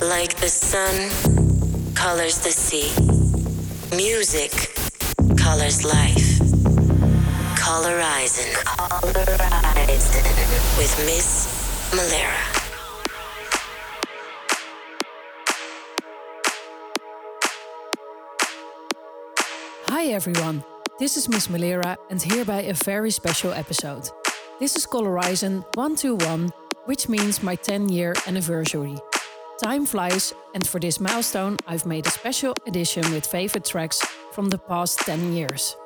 Like the sun colors the sea, music colors life. Colorizing. Colorizing. With Miss Melera. Hi everyone, this is Miss Melera and hereby a very special episode. This is Colorizing 121, which means my 10 year anniversary. Time flies, and for this milestone, I've made a special edition with favorite tracks from the past 10 years.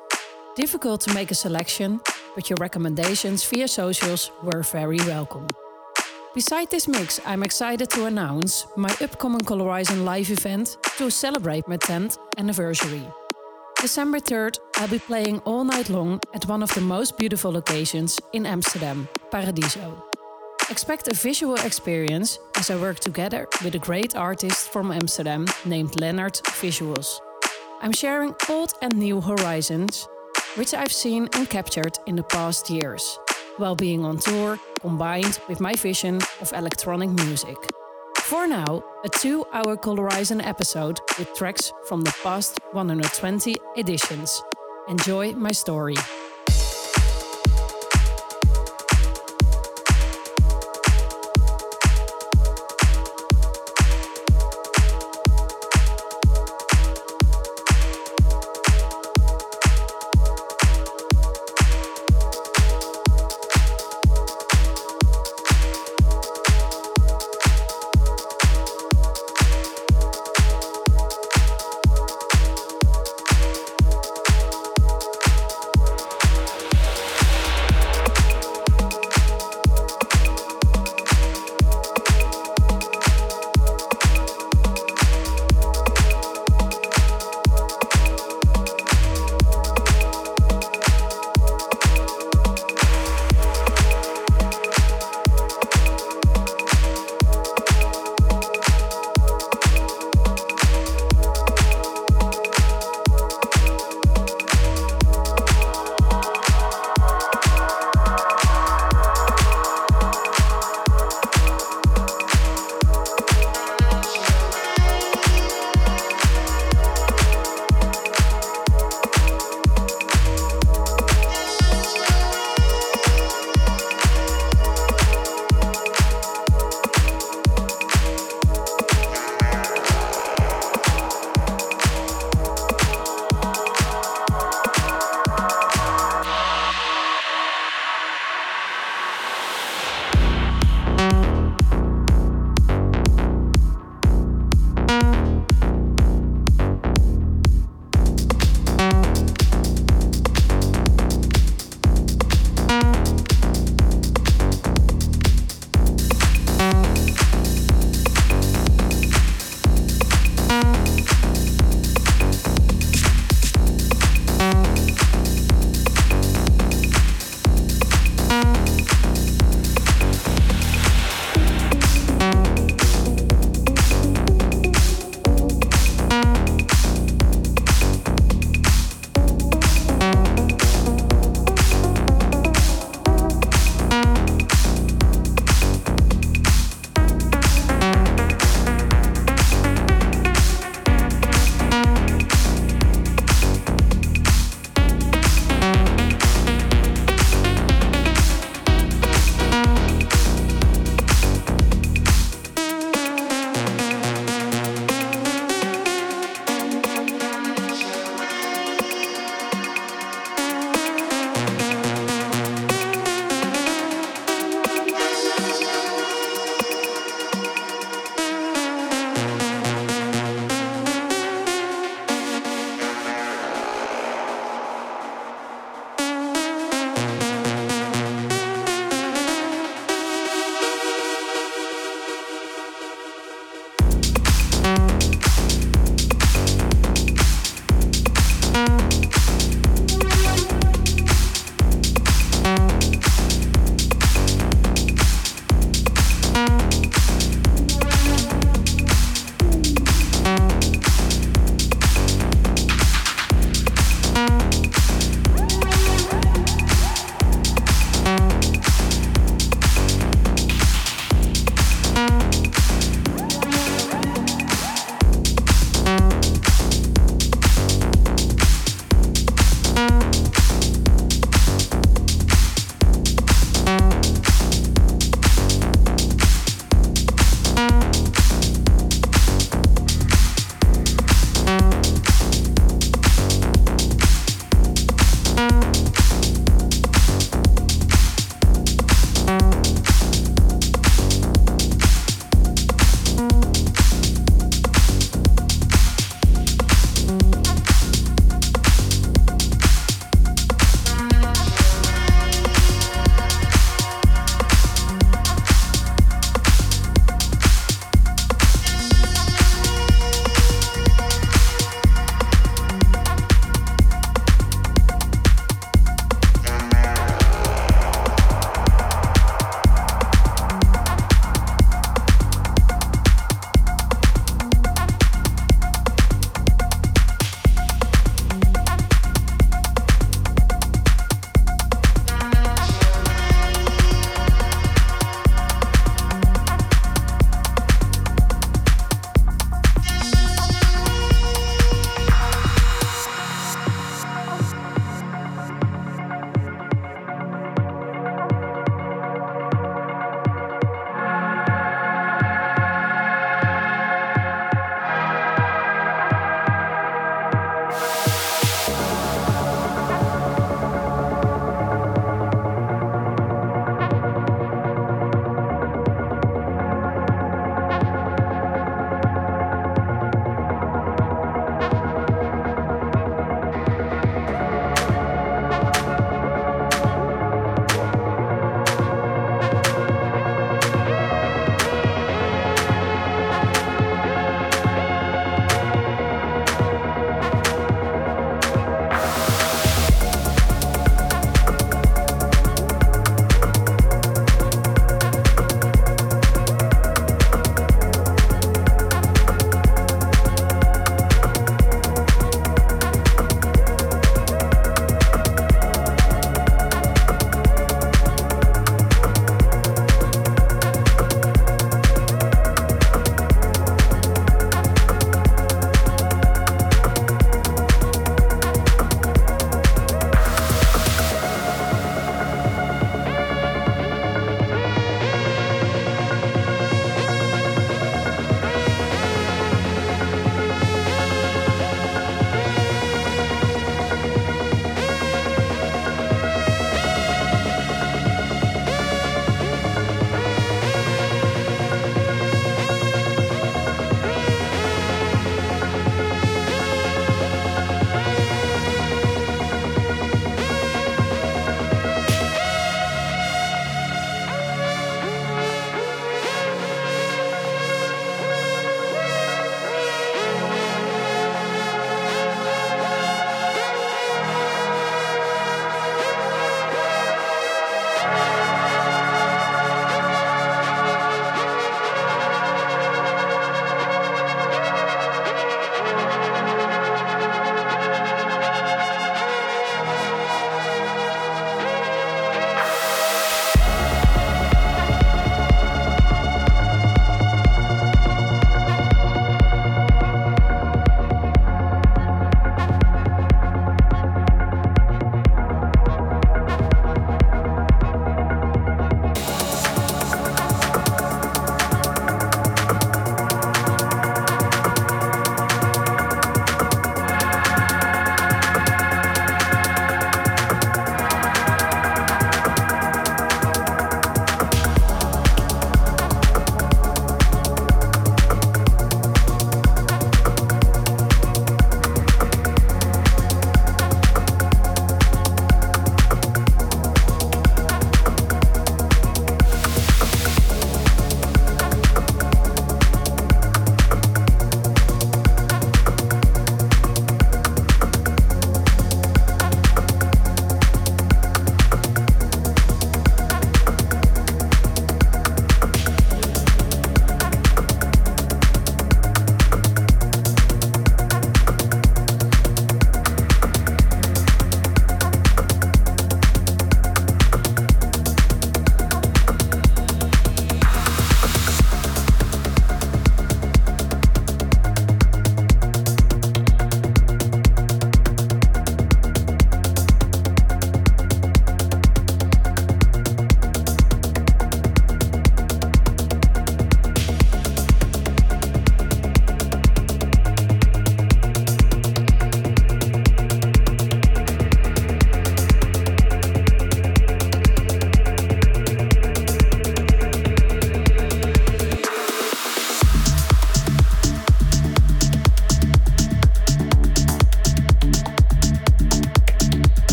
Difficult to make a selection, but your recommendations via socials were very welcome. Beside this mix, I'm excited to announce my upcoming Colorizing live event to celebrate my 10th anniversary. December 3rd, I'll be playing all night long at one of the most beautiful locations in Amsterdam, Paradiso. Expect a visual experience as I work together with a great artist from Amsterdam named Leonard Visuals. I'm sharing old and new horizons, which I've seen and captured in the past years, while being on tour combined with my vision of electronic music. For now, a two hour Colorizing episode with tracks from the past 120 editions. Enjoy my story.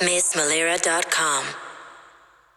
missmelera.com.